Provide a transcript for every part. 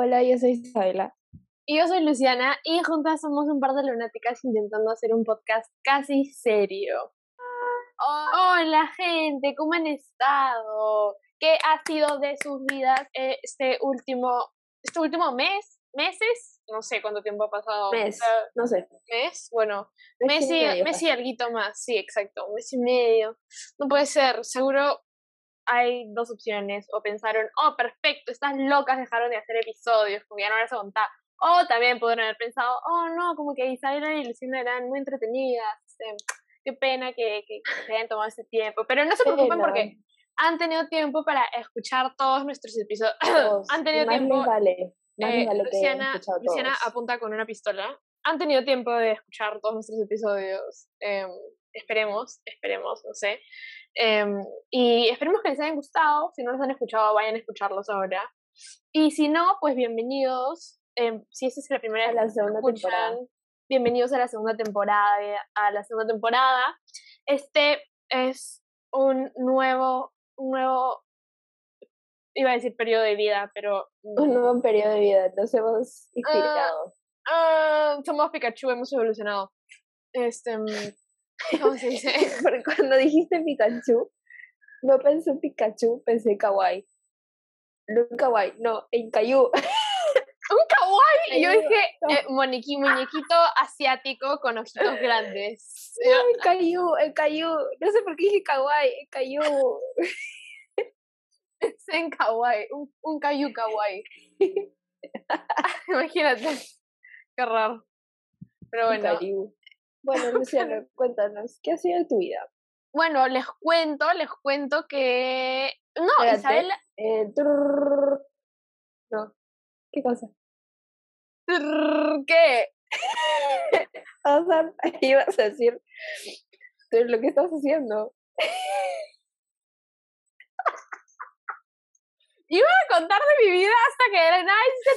Hola, yo soy Isabela. Y yo soy Luciana y juntas somos un par de lunáticas intentando hacer un podcast casi serio. Hola gente, ¿cómo han estado? ¿Qué ha sido de sus vidas este último, este último mes? ¿Meses? No sé cuánto tiempo ha pasado. Mes, no sé. ¿Mes? Bueno, mes, y, mes y algo más, sí, exacto, un mes y medio. No puede ser, seguro hay dos opciones, o pensaron, oh, perfecto, estas locas dejaron de hacer episodios, como ya no les aguantaba. O también pudieron haber pensado, oh, no, como que Isabela y Luciana eran muy entretenidas, este, qué pena que, que, se hayan tomado ese tiempo. Pero no se preocupen porque han tenido tiempo para escuchar todos nuestros episodios. han tenido tiempo. vale. Eh, Luciana, Luciana apunta con una pistola. Han tenido tiempo de escuchar todos nuestros episodios. Em, esperemos, esperemos, no sé. Em, y esperemos que les hayan gustado. Si no los han escuchado, vayan a escucharlos ahora. Y si no, pues bienvenidos. Em, si esta es la primera vez la segunda temporada. bienvenidos a la segunda temporada. A la segunda temporada. Este es un nuevo, un nuevo, iba a decir periodo de vida, pero... Un nuevo periodo de vida, nos hemos inspirado. Uh, somos Pikachu, hemos evolucionado. Este, ¿Cómo se dice? Porque cuando dijiste Pikachu, no pensé en Pikachu, pensé en Kawaii. No en Kawaii, no, en Cayu. ¿Un kawaii? Y yo dije, eh, muñequito asiático con ojitos grandes. No, el Cayu, el Cayu. No sé por qué dije kawaii, el Cayu. Pensé en kawaii, un, un Cayu kawaii. Imagínate. Qué raro. Pero bueno. Bueno, Luciana, cuéntanos, ¿qué ha sido de tu vida? Bueno, les cuento, les cuento que... No, Isabel... Eh, no, ¿qué cosa? ¿Qué? o sea, ibas a decir lo que estás haciendo. Iba a contar de mi vida hasta que era nice.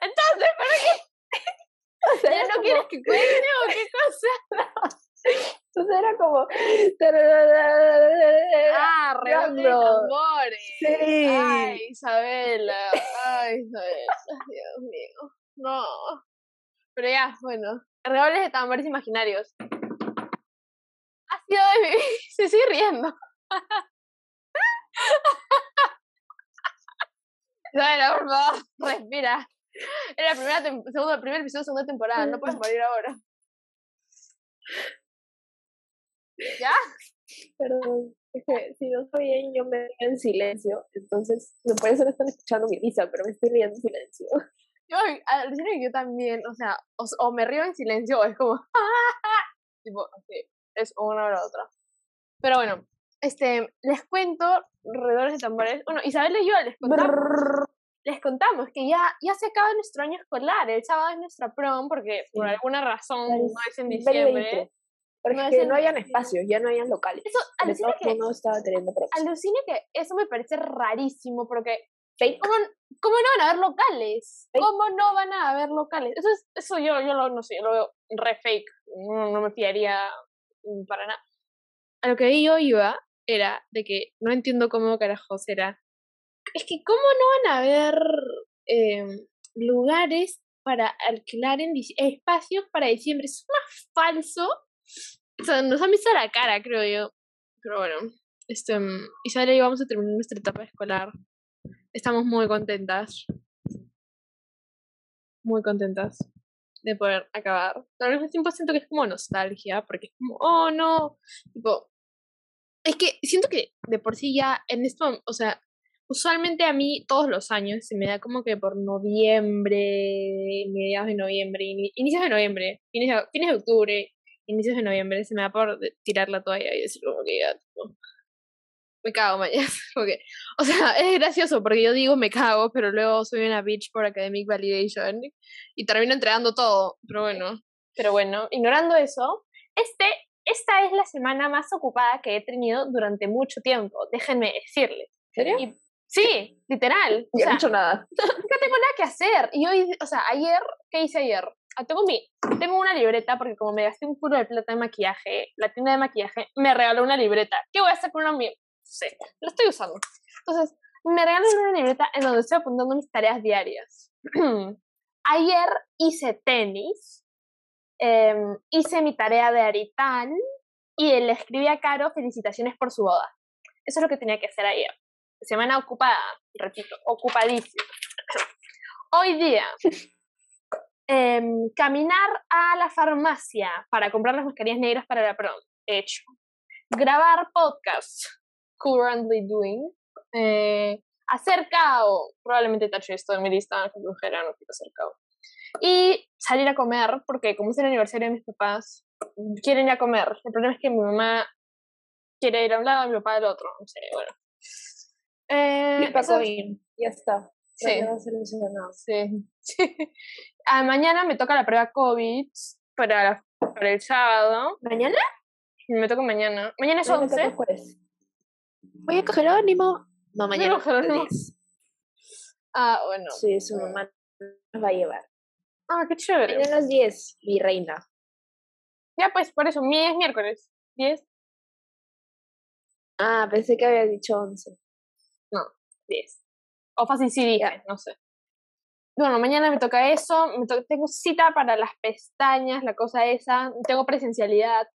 Entonces, ¿para qué? O sea, no quieres que cuente o qué cosa? Entonces era como. Ah, redoble de tambores. Sí. Ay, Isabela. Ay, Isabela. Dios mío. No. Pero ya, bueno. Redobles de tambores imaginarios. Ha sido de mi. Se sigue riendo. Isabela, por favor, respira. Era el primera segundo, primer episodio de segunda temporada, no puedes morir ahora. ¿Ya? Perdón, es que si no estoy bien, yo me río en silencio. Entonces, por eso no están escuchando mi risa, pero me estoy riendo en silencio. Yo, que yo también, o sea, o, me río en silencio o es como. tipo, así, es una o la otra. Pero bueno, este, les cuento, redores de tambores. Bueno, Isabel y yo les contamos les contamos que ya, ya se acaba nuestro año escolar, el sábado es nuestra prom, porque por alguna razón no es en diciembre. Porque no, es no hayan espacios, ya no hayan locales. Eso, alucina que, no estaba teniendo alucina que eso me parece rarísimo, porque ¿cómo, ¿cómo, no van a haber locales? ¿Cómo no van a haber locales? Eso, es, eso yo, yo lo, no sé, lo veo re fake, no, no me fiaría para nada. A lo que yo iba era de que no entiendo cómo carajos era es que ¿cómo no van a haber em, lugares para alquilar en espacios para diciembre? Es más falso. O sea, nos han visto la cara, creo yo. Pero bueno, este, Isabel y yo vamos a terminar nuestra etapa escolar. Estamos muy contentas. Muy contentas de poder acabar. Pero al mismo tiempo siento que es como nostalgia, porque es como, oh no. Tipo, es que siento que de por sí ya en esto, o sea, usualmente a mí todos los años se me da como que por noviembre, mediados de noviembre, inicios de noviembre, fines de, fines de octubre, inicios de noviembre, se me da por tirar la toalla y decir como que ya, me cago mañana. Porque, o sea, es gracioso porque yo digo me cago, pero luego soy una bitch por academic validation y termino entregando todo, pero bueno. Pero bueno, ignorando eso, este, esta es la semana más ocupada que he tenido durante mucho tiempo, déjenme decirles. ¿Serio? Sí, literal. no he hecho nada. No tengo nada que hacer. Y hoy, o sea, ayer, ¿qué hice ayer? Ah, tengo, mi, tengo una libreta porque como me gasté un puro de plata de maquillaje, la tienda de maquillaje me regaló una libreta. ¿Qué voy a hacer con una? No sé, la estoy usando. Entonces, me regalan una libreta en donde estoy apuntando mis tareas diarias. Ayer hice tenis, em, hice mi tarea de Arital y le escribí a Caro felicitaciones por su boda. Eso es lo que tenía que hacer ayer. Semana ocupada, repito, ocupadísima. Hoy día, em, caminar a la farmacia para comprar las mascarillas negras para la prom. Hecho. Grabar podcast. Currently doing. Eh, hacer cao. Probablemente tache esto de mi lista, que flojera, no quiero hacer cao. Y salir a comer, porque como es el aniversario de mis papás, quieren ir a comer. El problema es que mi mamá quiere ir a un lado y mi papá al otro. No sé, bueno. Eh, ya está. Sí. Sí. ah, mañana me toca la prueba COVID para, para el sábado. ¿Mañana? Me toca mañana. Mañana es 11. Voy a coger ánimo. No, mañana. No, ah, bueno. Sí, su mamá nos va a llevar. Ah, qué chévere. Mañana a las 10, mi reina. Ya, pues, por eso, mi es miércoles. 10. Ah, pensé que había dicho 11. No, 10. O fácil sí dije, no sé. Bueno, mañana me toca eso, me tengo cita para las pestañas, la cosa esa, tengo presencialidad,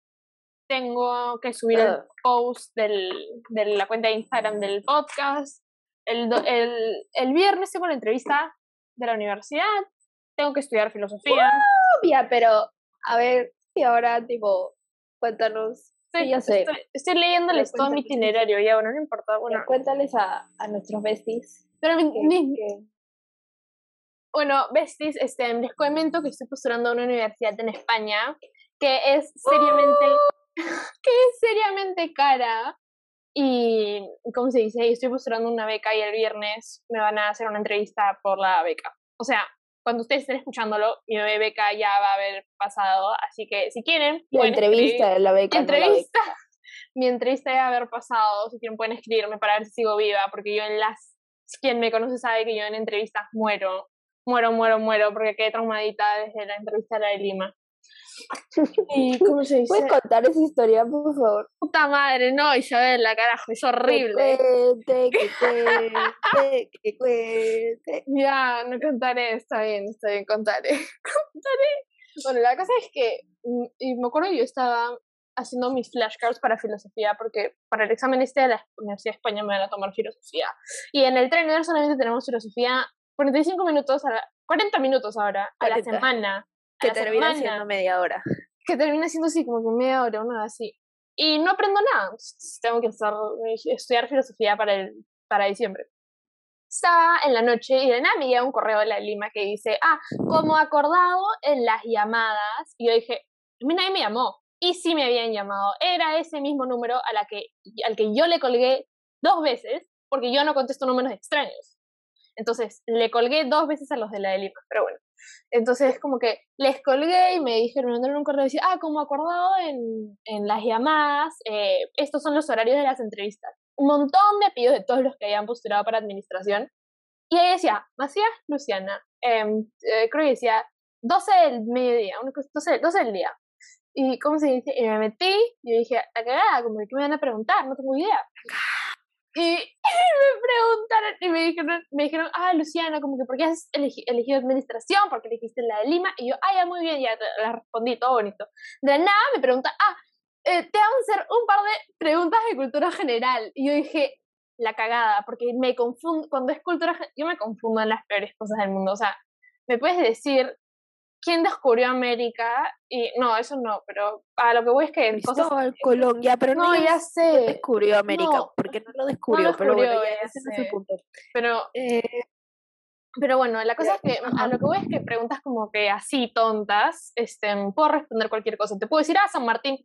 tengo que subir el post del, de la cuenta de Instagram del podcast, el, el, el viernes tengo la entrevista de la universidad, tengo que estudiar filosofía. Obvia, pero a ver, y ahora tipo, cuéntanos. Estoy, ya sé. estoy, leyéndoles todo mi itinerario, ya bueno, no importa. Bueno. Cuéntales a, a nuestros besties pero Bueno, besties, este, les comento que estoy postulando a una universidad en España que es seriamente, que es seriamente cara y, ¿cómo se dice? Estoy postulando una beca y el viernes me van a hacer una entrevista por la beca. O sea, cuando ustedes estén escuchándolo, mi beca ya va a haber pasado, así que si quieren... La entrevista de la beca. Entrevista. Mi entrevista ya va a haber pasado, si quieren pueden escribirme para ver si sigo viva, porque yo en las quien me conoce sabe que yo en entrevistas muero, muero, muero, muero, porque quedé traumadita desde la entrevista de la de Lima. ¿Y cómo se dice? ¿Puedes contar esa historia, por favor? Puta madre, no, Isabel, la carajo, es horrible. Que cuente, que cuente, que cuente. Ya, no contaré, está bien, está bien, contaré. contaré. Bueno, la cosa es que, mm, y me acuerdo yo estaba haciendo mis flashcards para filosofía, porque para el examen este de la Universidad de España me van a tomar filosofía. Y en el trainer solamente tenemos filosofía 45 minutos, a 40 minutos ahora, a la semana. Que termina siendo media hora. Que termina siendo así, como que media hora, una así. Y no aprendo nada. Tengo que estar, estudiar filosofía para, el, para diciembre. Estaba en la noche y de nada me llega un correo de la Lima que dice, ah, como acordado en las llamadas. Y yo dije, a mí nadie me llamó y sí me habían llamado. Era ese mismo número a la que, al que yo le colgué dos veces, porque yo no contesto números extraños. Entonces, le colgué dos veces a los de la de Lima, pero bueno. Entonces, como que les colgué y me dijeron, me un correo y decía, ah, como acordado en, en las llamadas, eh, estos son los horarios de las entrevistas. Un montón de apellidos de todos los que habían postulado para administración. Y ahí decía, Macías Luciana, em, eh, creo que decía 12 del mediodía, 12, 12 del día. Y, ¿cómo se dice? Y me metí y dije, la cagada, como, ¿qué me van a preguntar? No tengo idea. Y, me preguntaron y me dijeron, me dijeron, ah, Luciana, como que, ¿por qué has elegido administración? ¿Por qué elegiste la de Lima? Y yo, ah, ya, muy bien, ya la respondí, todo bonito. De nada me pregunta, ah, eh, te vamos a hacer un par de preguntas de cultura general. Y yo dije, la cagada, porque me confundo, cuando es cultura, yo me confundo en las peores cosas del mundo. O sea, me puedes decir quién descubrió América y no, eso no, pero a lo que voy es que Cristóbal Colón, ya, pero no, ya sé. descubrió América, porque no lo descubrió, pero bueno, ya, ese no es el punto. Pero eh, pero bueno, la cosa es que a lo que voy es que preguntas como que así tontas, este, puedo responder cualquier cosa. Te puedo decir, ah, San Martín.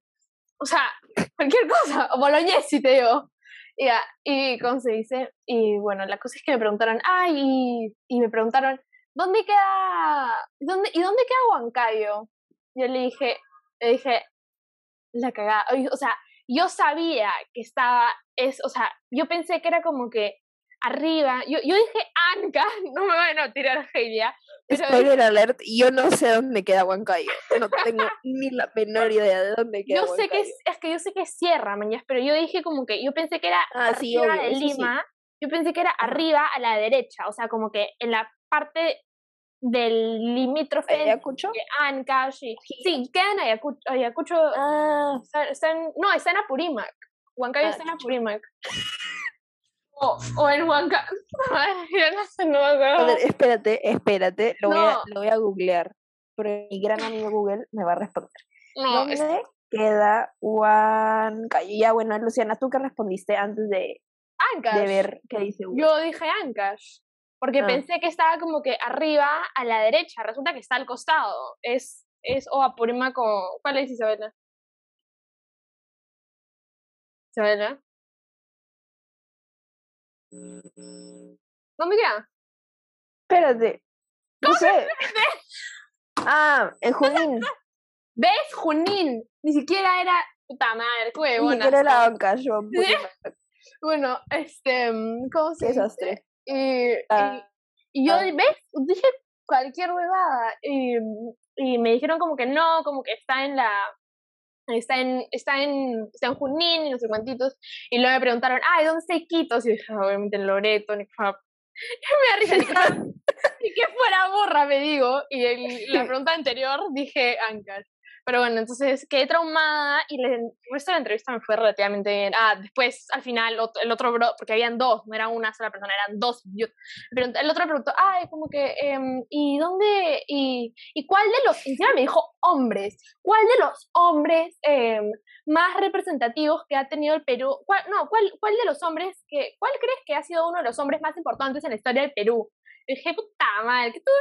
O sea, cualquier cosa, o Bolognesi te digo. Y, y ¿cómo se dice? Y bueno, la cosa es que me preguntaron, ah, y, y me preguntaron, ¿dónde queda, dónde, ¿y dónde queda Huancayo? Yo le dije, le dije, la cagada, o sea, yo sabía que estaba, es, o sea, yo pensé que era como que arriba, yo, yo dije Anca, no me van a tirar Heidia. Spoiler alert, yo no sé dónde queda Huancayo, no tengo ni la menor idea de dónde queda Yo sé que es, es, que yo sé que es Sierra, mañana, pero yo dije como que, yo pensé que era ah, arriba de Lima, yo pensé que era arriba a la derecha, o sea, como que en la parte del limítrofe ¿Ayacucho? de Ancash y, sí, queda en Ayacucho, Ayacucho Ah, está, está en, no, está en Apurímac, Huancayo Ah, está en Apurímac. O, o en Huancayo, yo no no ver, espérate, espérate, lo, voy a, No. lo voy a googlear. Pero mi gran amigo Google me va a responder. No, es- ¿Dónde queda Huancayo? Ya, bueno, Luciana, ¿tú qué respondiste antes de, Ancash. de ver qué dice Google? Yo dije Ancash, porque Ah. pensé que estaba como que arriba a la derecha, resulta que está al costado. Es, es o Apurímac o... ¿Cuál es Isabela? Isabela. ¿Dónde queda? Espérate. No sé. Ah, en Junín. ¿Ves? Junín. Ni siquiera era... Puta madre, qué Ni siquiera soy. la banca, yo. Bueno, este... ¿Cómo se desastre. Y, Ah. y, y yo, Ah. ¿ves? Dije cualquier huevada. Y, y me dijeron como que no, como que está en la. Está en, está en, está en Junín y no sé. Y luego me preguntaron, ay, ¿dónde está Iquitos? Y dije, "Ah, obviamente en Loreto, fuera- me risa, ni que fuera, borra, me digo. Y el- la pregunta anterior dije Ancash. Pero bueno, entonces quedé traumada y le- el de la entrevista me fue relativamente bien. Ah, después, al final, el otro bro, porque habían dos, no era una sola persona, eran dos. Yo, pero el otro preguntó, ay, como que, em, ¿y dónde? Y, ¿Y cuál de los, encima me dijo hombres, cuál de los hombres em, más representativos que ha tenido el Perú? ¿Cuál, no, ¿cuál, ¿cuál de los hombres, que, cuál crees que ha sido uno de los hombres más importantes en la historia del Perú? Y dije, puta madre, que tú...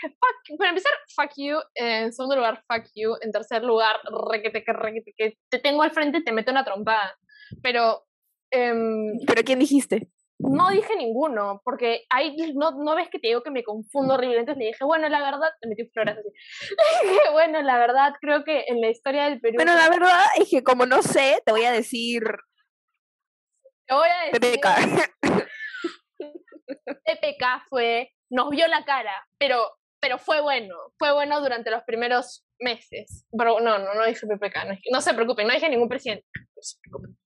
Fuck, para empezar, fuck you. En segundo lugar, fuck you. En tercer lugar, requete, que requete, que te tengo al frente y te meto una trompada. Pero em, ¿Pero quién dijiste? no dije ninguno, porque ahí no, no ves que te digo que me confundo horrible. Entonces le dije, bueno, la verdad, te metí flores así. Le dije, bueno, la verdad, creo que en la historia del Perú. Bueno, la verdad es que como no sé, te voy a decir te voy a decir, PPK. TPK fue, nos vio la cara, pero, pero fue bueno, fue bueno durante los primeros meses. Pero no, no, no dije PPK, no, se preocupen, no dije ningún presidente. no se preocupen.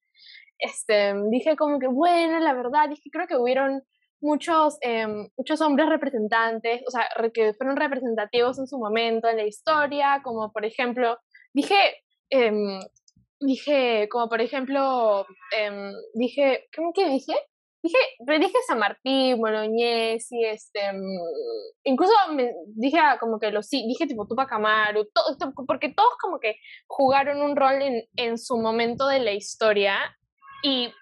Este, dije como que, bueno, la verdad, dije, creo que hubieron muchos, em, muchos hombres representantes, o sea, que fueron representativos en su momento en la historia, como por ejemplo, dije, em, dije, como por ejemplo, em, dije, ¿cómo que dije? Dije, dije San Martín, Boloñés y este, mm, incluso me dije como que los sí, dije tipo Tupac Amaru, to- to- porque todos como que jugaron un rol en, en su momento de la historia y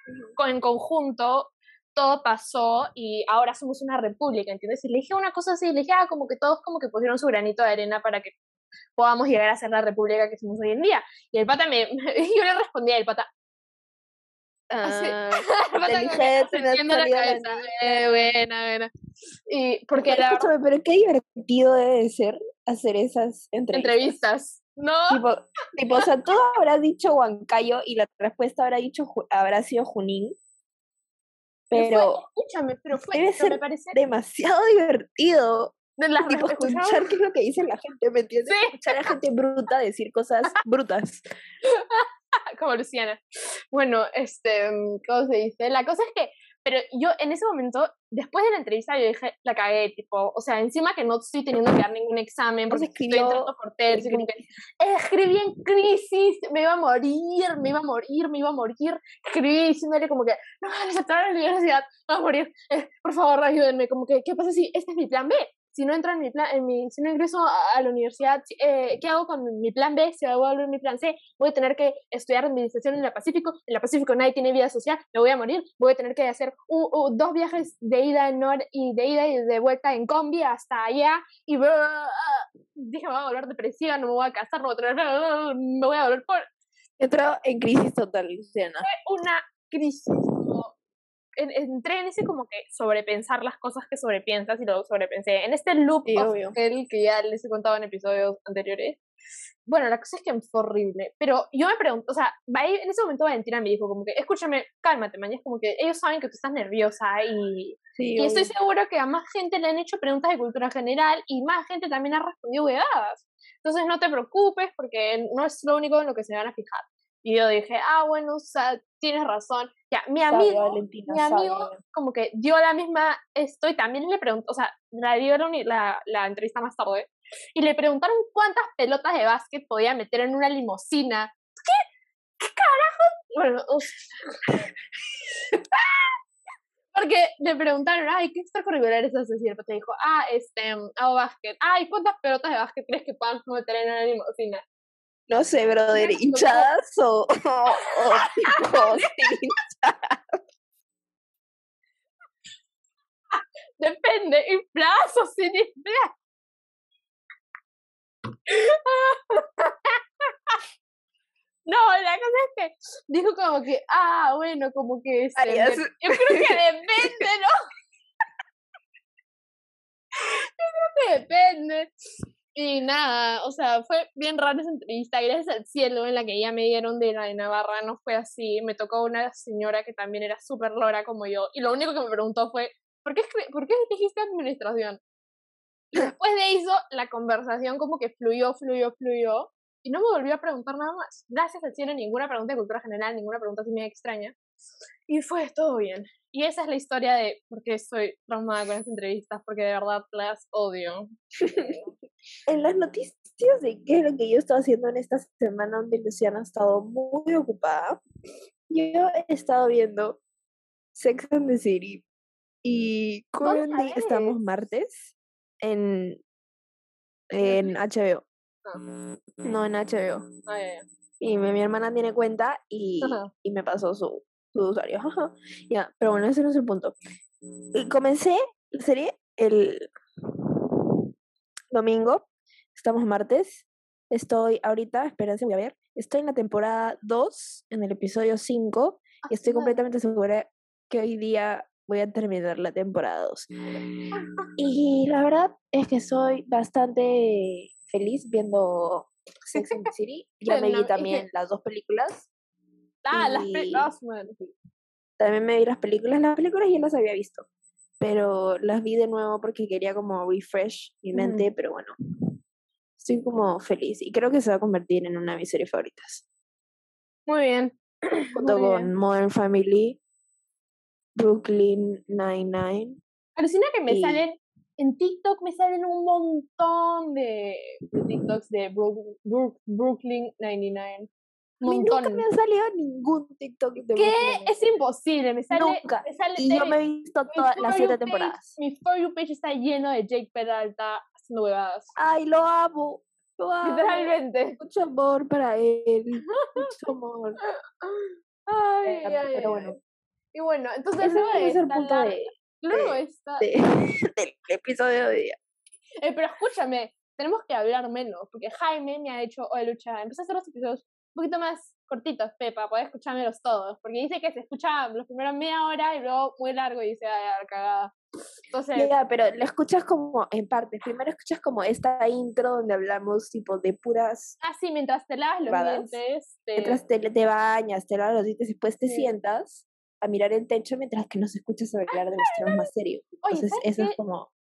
en conjunto todo pasó y ahora somos una república, ¿entiendes? Y le dije una cosa así, le dije, ah, como que todos como que pusieron su granito de arena para que podamos llegar a ser la república que somos hoy en día. Y el pata me, yo le respondí al pata. Ah, la la cabeza, eh, buena, buena. Y porque pero la escúchame, pero qué divertido debe de ser hacer esas entrevistas. entrevistas, ¿no? Tipo, tipo, o sea, tú habrás dicho Huancayo y la respuesta habrá dicho habrá sido Junín, Pero fue- escúchame, pero fue, debe pero me ser parece demasiado divertido. de las Tipo, escuchar qué es lo que dice la gente, ¿me entiendes? Sí. Escuchar a gente bruta decir cosas brutas. como Luciana. Bueno, este, mm, ¿cómo se dice? La cosa es que, pero yo en ese momento, después de la entrevista, yo dije, la cagué, tipo, o sea, encima que no estoy teniendo que dar ningún examen, porque estoy escribió entrando por tercio, como que, escribí en crisis, me iba a morir, me iba a morir, me iba a morir, escribí diciéndole como que, no me van a aceptar en la universidad, me voy a morir, eh, por favor, ayúdenme, como que, ¿qué pasa si este es mi plan B? Si no entro en mi plan, en mi, si no ingreso a, a la universidad, eh, ¿qué hago con mi, plan B? A volver mi plan C, voy a tener que estudiar administración en la Pacífico, en la Pacífico nadie tiene vida social, me voy a morir, voy a tener que hacer u- u- dos viajes de ida en nor y de ida y de vuelta en combi hasta allá, y bla. dije, me voy a volver depresiva, no me voy a casar, no voy a tener, me voy a volver por Entró en crisis total, Luciana. una crisis. En- entré en ese como que sobrepensar las cosas que sobrepiensas y luego sobrepensé. En este loop Sí, obvio. hell que ya les he contado en episodios anteriores. Bueno, la cosa es que fue horrible. Pero yo me pregunto, o sea, en ese momento Valentina me dijo como que, escúchame, cálmate, man. Es como que ellos saben que tú estás nerviosa y, Sí, y estoy seguro que a más gente le han hecho preguntas de cultura general y más gente también ha respondido huevadas. Entonces no te preocupes porque no es lo único en lo que se van a fijar. Y yo dije, ah, bueno, o sea, tienes razón. Ya, mi amigo, Valentina, mi amigo como que dio la misma esto y también le preguntó, o sea, la dieron y la, la entrevista más tarde y le preguntaron cuántas pelotas de básquet podía meter en una limusina. ¿Qué? ¿Qué carajo? Bueno, porque le preguntaron, ay, ¿qué extracurriculares haces? Y el pata dijo, ah, este, hago básquet. Ay, ¿cuántas pelotas de básquet crees que puedan meter en una limusina? No sé, brother, hinchadas o, o, o tipo sin Depende, infladas o sin inflar. No, la cosa es que dijo como que, ah, bueno, como que yo creo que depende, ¿no? Yo creo que depende. Y nada, o sea, fue bien rara esa entrevista, gracias al cielo en la que ya me dieron de la de Navarra, no fue así, me tocó una señora que también era súper lora como yo, y lo único que me preguntó fue, ¿por qué, ¿por qué dijiste administración? Y después de eso, la conversación como que fluyó, fluyó, fluyó, y no me volvió a preguntar nada más. Gracias al cielo, ninguna pregunta de cultura general, ninguna pregunta así media extraña. Y fue todo bien. Y esa es la historia de por qué estoy traumada con estas entrevistas, porque de verdad las odio. En las noticias de qué es lo que yo estaba haciendo en esta semana donde Luciana ha estado muy ocupada, yo he estado viendo Sex and the City y currently estamos martes en, en HBO. No, en HBO. ah. Y mi, mi hermana tiene cuenta y, y me pasó su, su usuario. Ya, pero bueno, ese no es el punto. Y comencé la serie el domingo. Estamos martes. Estoy ahorita, espérense, voy a ver. Estoy en la temporada 2, en el episodio 5. Y estoy Ah, completamente segura que hoy día voy a terminar la temporada 2. Y la verdad es que soy bastante feliz viendo Sex and the City. Ya me vi también las dos películas. Ah, las películas. También me vi las películas. Las películas ya las había visto. Pero las vi de nuevo porque quería como refresh mi mente. Pero bueno, estoy como feliz. Y creo que se va a convertir en una de mis series favoritas. Muy bien. Junto Muy con bien. Modern Family, Brooklyn Nine-Nine. Alucina que me Y- salen, en TikTok me salen un montón de, de TikToks de Brook- Brook- Brooklyn 99. A mí Montón. nunca me ha salido ningún TikTok de ¿Qué? Brooklyn Es imposible, me sale, Nunca. me sale Y yo me he visto todas las siete page- temporadas. Mi For You page está lleno de Jake Peralta haciendo huevadas. Ay, lo amo. Lo amo. Literalmente. Mucho amor para él. Mucho amor. Ay, Eh, ay, ay, pero bueno, Y bueno, entonces ese luego de esta punto larga- de, luego de- de esta- de- del episodio de hoy día. Eh, pero escúchame, tenemos que hablar menos, porque Jaime me ha dicho, oye Lucha, empecé a hacer los episodios un poquito más cortitos, Pepa, poder escuchármelos todos, porque dice que se escucha los primeros media hora y luego muy largo y dice, ay, cagada. Entonces, Ya, pero lo escuchas como en partes. Primero escuchas como esta intro donde hablamos tipo de puras. así mientras te lavas los dientes, te- Mientras te, te bañas, te lavas los dientes, después te Sí. sientas a mirar el techo mientras que nos escuchas hablar de los temas más serios. Entonces, ¿sabes eso es como.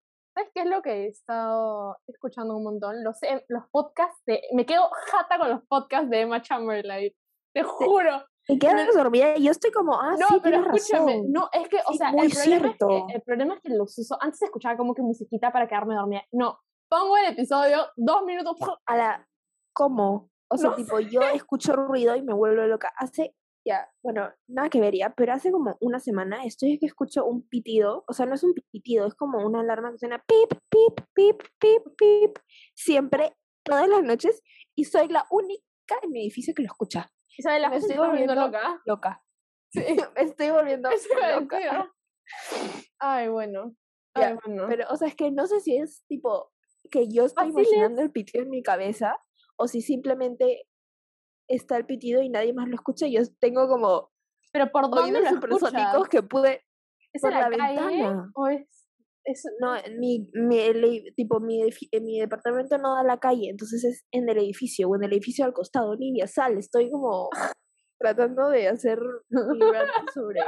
¿Sabes qué es lo que he estado escuchando un montón? Los, em- los podcasts de, me quedo jata con los podcasts de Emma Chamberlain, te juro. Te quedas dormida y yo estoy como, ah, No, sí, pero escúchame, razón. no, es que, o Sí, sea, el problema, es que, el problema es que los uso, antes escuchaba como que musiquita para quedarme dormida, no, pongo el episodio, dos minutos, A la. ¿Cómo? O sea, No tipo, yo escucho ruido y me vuelvo loca. Hace. Bueno, nada que ver ya, pero hace como una semana estoy que escucho un pitido, o sea, no es un pitido, es como una alarma que suena pip, pip, pip, pip, pip, siempre, todas las noches, y soy la única en mi edificio que lo escucha. Isabel, la Me estoy volviendo volviendo loca. Loca. Me estoy volviendo loca. Ay, bueno. Ay, bueno. Pero, o sea, es que no sé si es tipo que yo estoy Fácil es. imaginando el pitido en mi cabeza o si simplemente está el pitido y nadie más lo escucha y yo tengo como Pero ¿por dónde oídos lo supersónicos que pude ¿Es por en la, la calle ventana. o es, es no en mi, mi tipo mi mi departamento no da a la calle entonces es en el edificio o en el edificio al costado Niña sal estoy como tratando de hacer mi sobre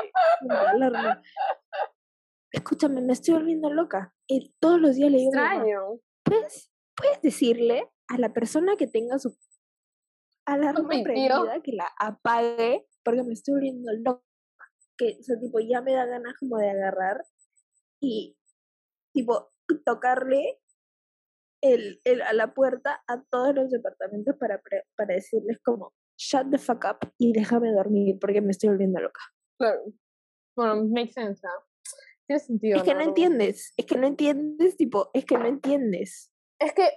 escúchame me estoy volviendo loca y todos los días le digo extraño? puedes, puedes decirle a la persona que tenga su alarma pitido. prendida que la apague porque me estoy volviendo loca. Que, o sea, tipo, ya me da ganas como de agarrar y, tipo, tocarle el, el, a la puerta a todos los departamentos para, para decirles como, shut the fuck up y déjame dormir porque me estoy volviendo loca. Claro. Bueno, makes sense, ¿no? Tiene sentido. Es que no, entiendes, es que no entiendes, tipo, es que no entiendes. Es que,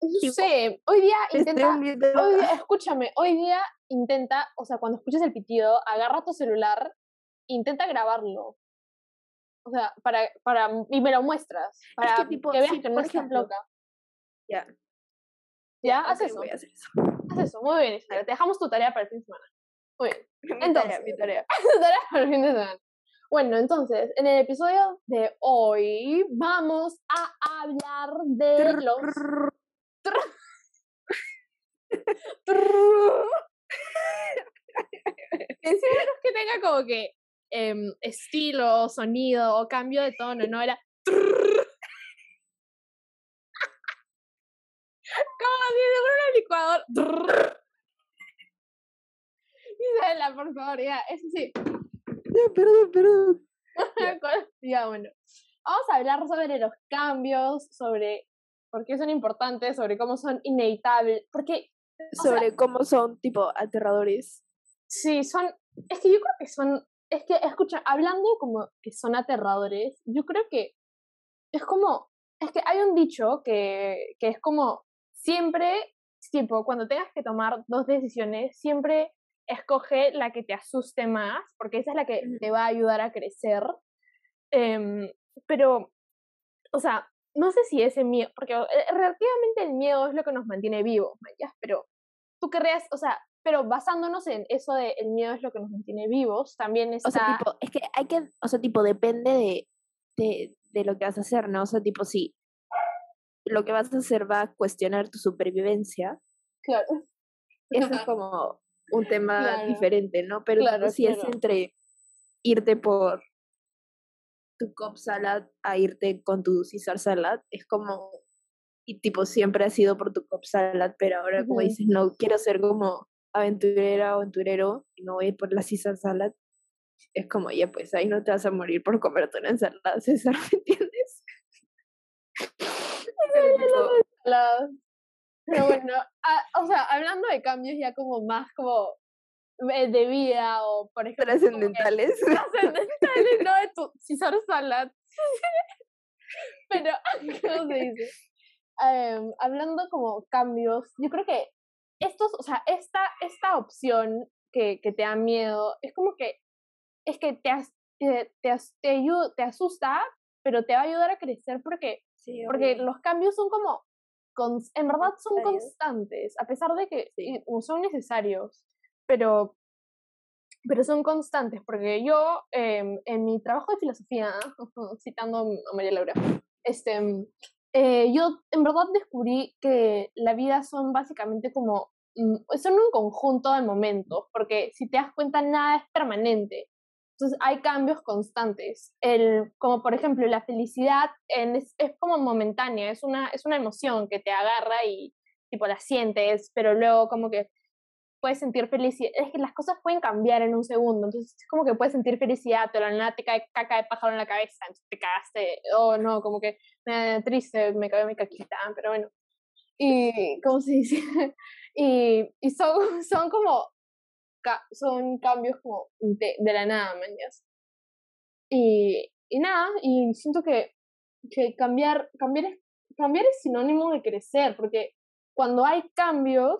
no sé, hoy día intenta, hoy día, escúchame, hoy día intenta, o sea, cuando escuches el pitido, agarra tu celular, intenta grabarlo. O sea, para, para, y me lo muestras, para que, tipo, veas que no estás loca. Ya. ¿Ya? Haz eso. Voy a hacer eso. Haz eso, muy bien. Te dejamos tu tarea para el fin de semana. Muy bien. Mi tarea, mi tarea. tu tarea para el fin de semana. Bueno, entonces, en el episodio de hoy vamos a hablar de los... en que tenga como que eh, estilo, sonido o cambio de tono, ¿no? Era... como si de una licuadora. Isabela, por favor, ya, eso sí. Ya, perdón, perdón. ya, bueno. Vamos a hablar sobre los cambios, sobre por qué son importantes, sobre cómo son inevitables, porque... Sobre cómo son, tipo, aterradores. Sí, son... Es que yo creo que son... Es que, escucha, hablando como que son aterradores, yo creo que es como... Es que hay un dicho que, que es como siempre, tipo, cuando tengas que tomar dos decisiones, siempre escoge la que te asuste más, porque esa es la que te va a ayudar a crecer. Em, pero, o sea, no sé si ese miedo, porque eh, relativamente el miedo es lo que nos mantiene vivos, ¿ya? pero tú querrías, o sea, pero basándonos en eso de el miedo es lo que nos mantiene vivos, también está... O sea, tipo, es que hay que, o sea, tipo, depende de, de, de lo que vas a hacer, ¿no? O sea, tipo, sí, lo que vas a hacer va a cuestionar tu supervivencia. Claro. Eso es como un tema diferente, ¿no? Pero si es entre irte por tu cop salad a irte con tu Caesar salad, es como, y tipo siempre ha sido por tu cop salad, pero ahora como dices, no, quiero ser como aventurera o aventurero y no voy a ir por la Caesar salad, es como, ya pues ahí no te vas a morir por comerte una ensalada, César, ¿me entiendes? Pero bueno, o sea, hablando de cambios ya como más como de vida o por ejemplo trascendentales. trascendentales no de tu César Salad pero ¿cómo se dice? Em, hablando como cambios yo creo que estos o sea esta esta opción que, que te da miedo es como que es que te, te, te, te, te asusta pero te va a ayudar a crecer porque porque los cambios son como, en verdad son constantes, a pesar de que son necesarios, pero, pero son constantes, porque yo em, en mi trabajo de filosofía, citando a María Laura, este, eh, yo en verdad descubrí que la vida son básicamente como, mm, son un conjunto de momentos, porque si te das cuenta nada es permanente. Entonces hay cambios constantes. El, como por ejemplo la felicidad en, es, es, como momentánea, es una, es una emoción que te agarra y tipo la sientes, pero luego como que puedes sentir felicidad. Es que las cosas pueden cambiar en un segundo, entonces es como que puedes sentir felicidad, pero la nada te cae caca de pájaro en la cabeza, entonces te cagaste, oh no, como que me triste, me cae mi caquita, pero bueno. Y, ¿cómo se dice? y, y son, son como son cambios como de, la nada, mañas. Y, y nada, y siento que, que cambiar, cambiar, es, cambiar es sinónimo de crecer, porque cuando hay cambios,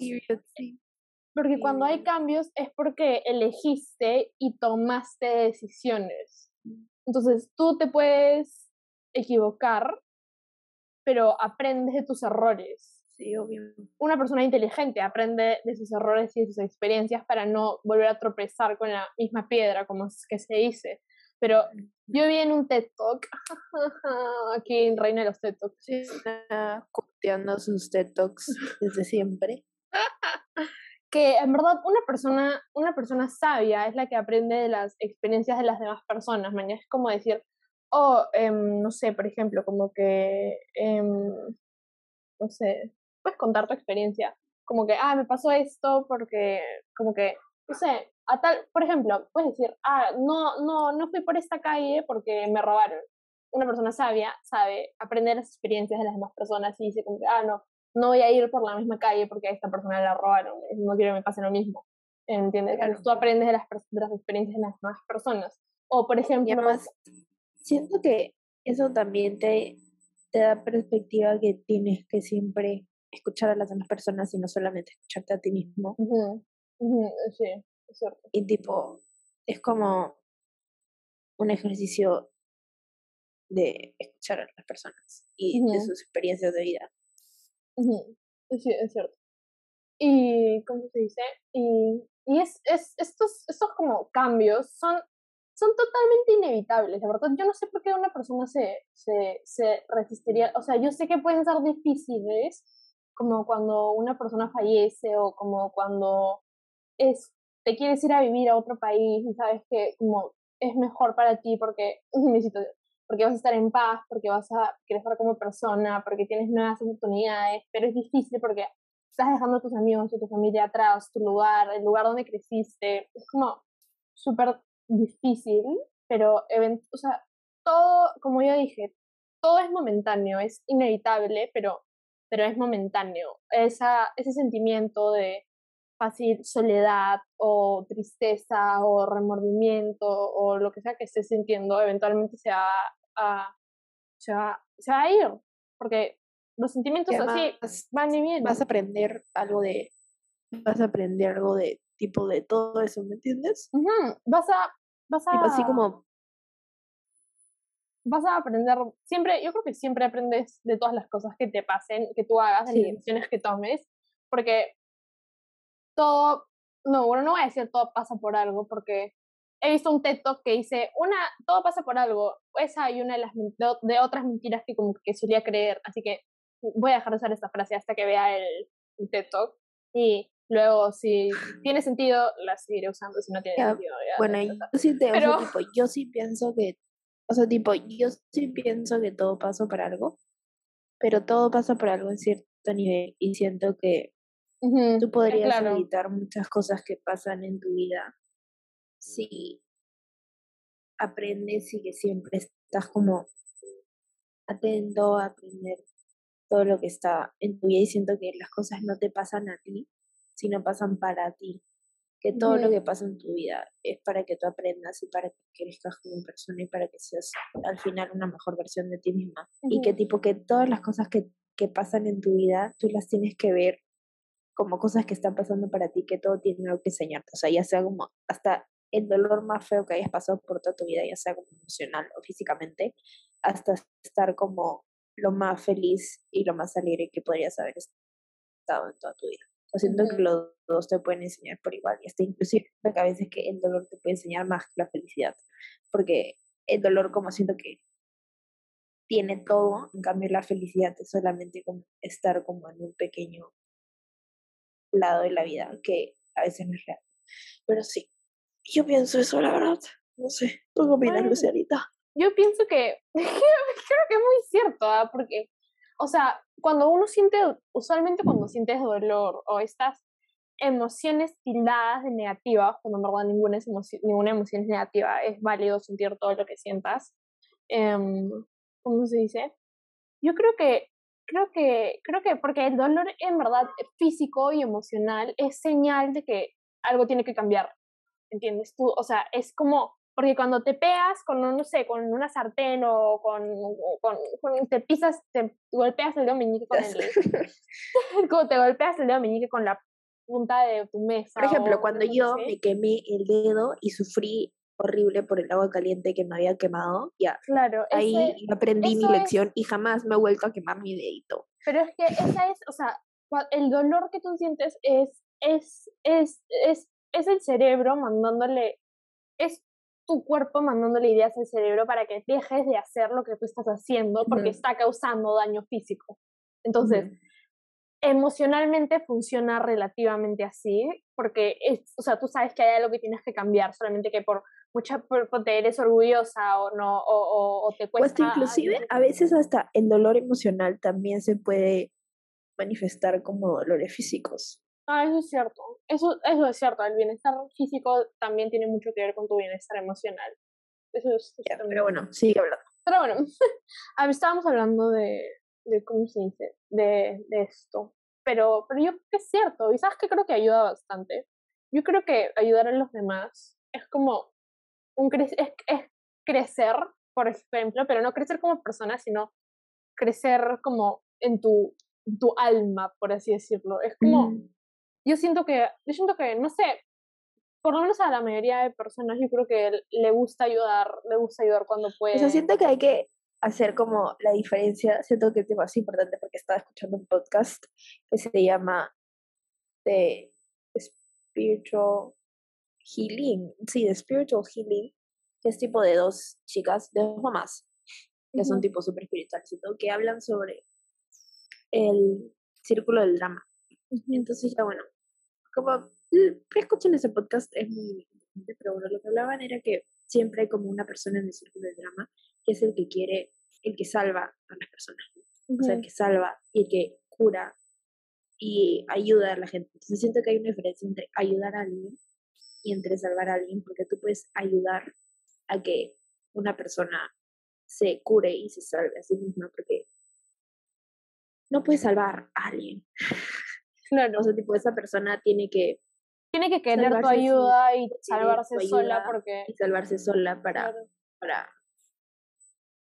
porque cuando hay cambios es porque elegiste y tomaste decisiones. Entonces tú te puedes equivocar, pero aprendes de tus errores. Sí, obvio. Una persona inteligente aprende de sus errores y de sus experiencias para no volver a tropezar con la misma piedra, como es que se dice. Pero yo vi en un TED Talk, aquí en Reina de los TED Talks. Sí, está copiando sus TED Talks desde siempre. que en verdad una persona, una persona sabia es la que aprende de las experiencias de las demás personas. Mañana es como decir, oh, em, no sé, por ejemplo, como que, em, no sé, puedes contar tu experiencia. Como que, ah, me pasó esto porque, como que, no sé, a tal, por ejemplo, puedes decir, ah, no, no, no fui por esta calle porque me robaron. Una persona sabia sabe aprender las experiencias de las demás personas y dice como que, ah, no, no voy a ir por la misma calle porque a esta persona la robaron, no quiero que me pase lo mismo. ¿Entiendes? Tú aprendes de las, de las experiencias de las demás personas. O, por ejemplo... además, siento que eso también te, te da perspectiva que tienes que siempre escuchar a las demás personas y no solamente escucharte a ti mismo. sí, es cierto. Y tipo, es como un ejercicio de escuchar a las personas y de sus experiencias de vida. Sí, es cierto. Y, ¿cómo se dice? Y, y es, es, estos, estos como cambios son, son totalmente inevitables, la verdad. Yo no sé por qué una persona se, se, se resistiría. O sea, yo sé que pueden ser difíciles, como cuando una persona fallece o como cuando es, te quieres ir a vivir a otro país y sabes que como es mejor para ti porque necesito porque vas a estar en paz, porque vas a crecer como persona, porque tienes nuevas oportunidades, pero es difícil porque estás dejando a tus amigos y tu familia atrás, tu lugar, el lugar donde creciste, es como súper difícil, pero, o sea, todo, como yo dije, todo es momentáneo, es inevitable, pero, pero es momentáneo. Esa, ese sentimiento de fácil soledad o tristeza o remordimiento o lo que sea que estés sintiendo, eventualmente se va a, se va, se va a ir, porque los sentimientos así van y vienen. Vas a aprender algo de, vas a aprender algo de tipo de todo eso, ¿me entiendes? Vas a, vas a... Tipo así como... Vas a aprender, siempre, yo creo que siempre aprendes de todas las cosas que te pasen, que tú hagas, de las decisiones que tomes, porque todo, no, bueno, no voy a decir todo pasa por algo, porque he visto un TED Talk que dice, una, todo pasa por algo, esa y una de las de, otras mentiras que como que solía creer, así que voy a dejar de usar esta frase hasta que vea el, TED Talk y luego si tiene sentido la seguiré usando, si no tiene sentido. bueno, yo sí, te, Pero... tipo, yo sí pienso que, o sea, tipo, yo sí pienso que todo pasa por algo, pero todo pasa por algo en cierto nivel y siento que Tú podrías evitar muchas cosas que pasan en tu vida si aprendes y que siempre estás como atento a aprender todo lo que está en tu vida y siento que las cosas no te pasan a ti, sino pasan para ti. Que todo lo que pasa en tu vida es para que tú aprendas y para que crezcas como persona y para que seas al final una mejor versión de ti misma. Y que tipo que todas las cosas que, que pasan en tu vida, tú las tienes que ver como cosas que están pasando para ti, que todo tiene algo que enseñarte. O sea, ya sea como hasta el dolor más feo que hayas pasado por toda tu vida, ya sea como emocional o físicamente, hasta estar como lo más feliz y lo más alegre que podrías haber estado en toda tu vida. O siento que los dos te pueden enseñar por igual y hasta inclusive que a veces que el dolor te puede enseñar más que la felicidad, porque el dolor como siento que tiene todo, en cambio la felicidad es solamente como estar como en un pequeño lado de la vida que a veces no es real. Pero sí, yo pienso eso, la verdad. No sé, ¿tú qué opinas, Lucianita? Yo pienso que, creo que es muy cierto, ¿ah? porque, o sea, cuando uno siente, usualmente cuando sientes dolor o estas emociones tildadas de negativas, cuando en verdad ninguna, emoción, ninguna emoción es negativa, es válido sentir todo lo que sientas. Um, ¿Cómo se dice? Yo creo que creo que, creo que porque el dolor en verdad físico y emocional es señal de que algo tiene que cambiar, ¿entiendes? Tú, o sea, es como, porque cuando te pegas con, no sé, con una sartén o con, con, te pisas, te golpeas el dedo meñique con el, como te golpeas el dedo meñique con la punta de tu mesa. Por ejemplo, cuando yo me quemé el dedo y sufrí horrible por el agua caliente que me había quemado, ya. Claro. Ahí aprendí mi lección y jamás me he vuelto a quemar mi dedito. Pero es que esa es, o sea, el dolor que tú sientes es, es, es, es, es el cerebro mandándole, es tu cuerpo mandándole ideas al cerebro para que dejes de hacer lo que tú estás haciendo porque está causando daño físico. Entonces, emocionalmente funciona relativamente así, porque es, o sea, tú sabes que hay algo que tienes que cambiar, solamente que por mucha porque eres orgullosa o no o, o, te cuesta. Pues inclusive a veces hasta el dolor emocional también se puede manifestar como dolores físicos. Ah, eso es cierto. Eso, eso es cierto. El bienestar físico también tiene mucho que ver con tu bienestar emocional. Eso es. pero bueno, sigue hablando. Pero bueno, estábamos hablando de, de, ¿cómo se dice? De, de esto. Pero, pero yo creo que es cierto. Y sabes que creo que ayuda bastante. Yo creo que ayudar a los demás es como un es, es crecer, por ejemplo, pero no crecer como persona, sino crecer como en tu, tu alma, por así decirlo. Es como, yo siento que, yo siento que, no sé, por lo menos a la mayoría de personas yo creo que le gusta ayudar, le gusta ayudar cuando puede. O sea, siento que hay que hacer como la diferencia, siento que es más importante porque estaba escuchando un podcast que se llama The Spiritual Healing, sí, The Spiritual Healing, que es tipo de dos chicas, de dos mamás, que son tipo súper espirituales y todo, que hablan sobre el círculo del drama. Entonces ya bueno, como escuchen ese podcast es muy interesante, pero bueno, lo que hablaban era que siempre hay como una persona en el círculo del drama que es el que quiere, el que salva a las personas, o sea, el que salva y el que cura y ayuda a la gente. Entonces siento que hay una diferencia entre ayudar a alguien y entre salvar a alguien, porque tú puedes ayudar a que una persona se cure y se salve a sí misma, porque no puedes salvar a alguien. Claro. O sea, tipo, esa persona tiene que... Tiene que querer tu ayuda y salvarse sola porque... Y salvarse sola para, para,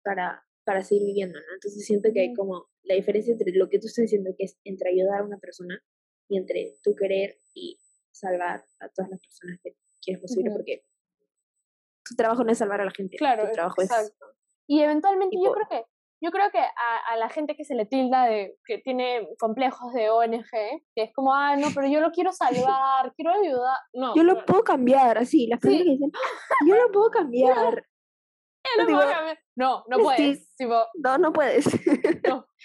para, para seguir viviendo, ¿no? Entonces siento que hay como la diferencia entre lo que tú estás diciendo, que es entre ayudar a una persona y entre tu querer y salvar a todas las personas que quieres posible, porque tu trabajo no es salvar a la gente. Claro, tu trabajo exacto. Y eventualmente yo creo que yo creo que a, a, la gente que se le tilda de que tiene complejos de ONG, que es como, ah, no, pero yo lo quiero salvar, quiero ayudar. No. Yo lo puedo cambiar, así, las personas que dicen, ah, yo lo puedo cambiar. Yo lo puedo cambiar. No, no puedes. no, no puedes. no.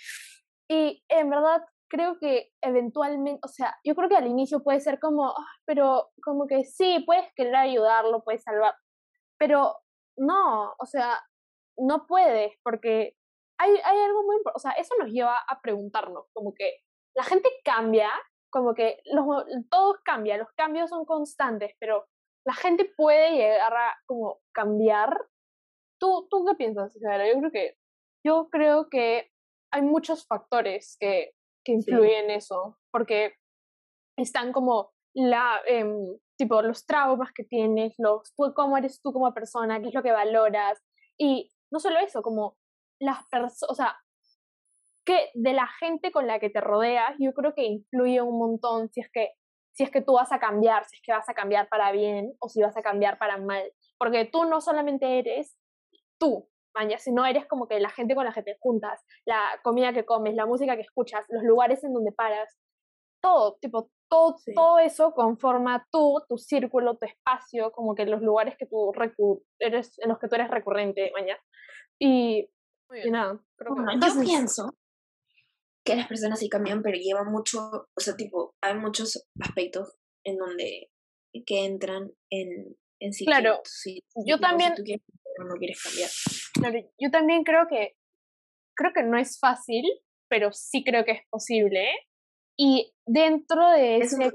Y en verdad creo que eventualmente, o sea, yo creo que al inicio puede ser como, ah, pero como que sí, puedes querer ayudarlo, puedes salvar, pero no, o sea, no puedes porque hay, hay algo muy importante, o sea, eso nos lleva a preguntarnos, como que la gente cambia, como que los, todos cambian, los cambios son constantes, pero la gente puede llegar a como cambiar. ¿Tú, tú qué piensas, Isabela? Yo creo que, yo creo que hay muchos factores que, que influyen en eso, porque están como la, em, tipo, los traumas que tienes, los, tú, cómo eres tú como persona, qué es lo que valoras, y no solo eso, como las personas, o sea, que de la gente con la que te rodeas, yo creo que influye un montón si es que si es que tú vas a cambiar, si es que vas a cambiar para bien o si vas a cambiar para mal, porque tú no solamente eres tú, maña, sino eres como que la gente con la que te juntas, la comida que comes, la música que escuchas, los lugares en donde paras, todo, tipo, todo, todo eso conforma tú, tu círculo, tu espacio, como que los lugares que tú eres, en los que tú eres recurrente, mañana. Y yo pienso que las personas sí cambian, pero lleva mucho, o sea, tipo, hay muchos aspectos en donde que entran en, en sí. Claro, yo también... Si no quieres cambiar. Claro, yo también creo que, creo que no es fácil, pero sí creo que es posible. Y dentro de ese...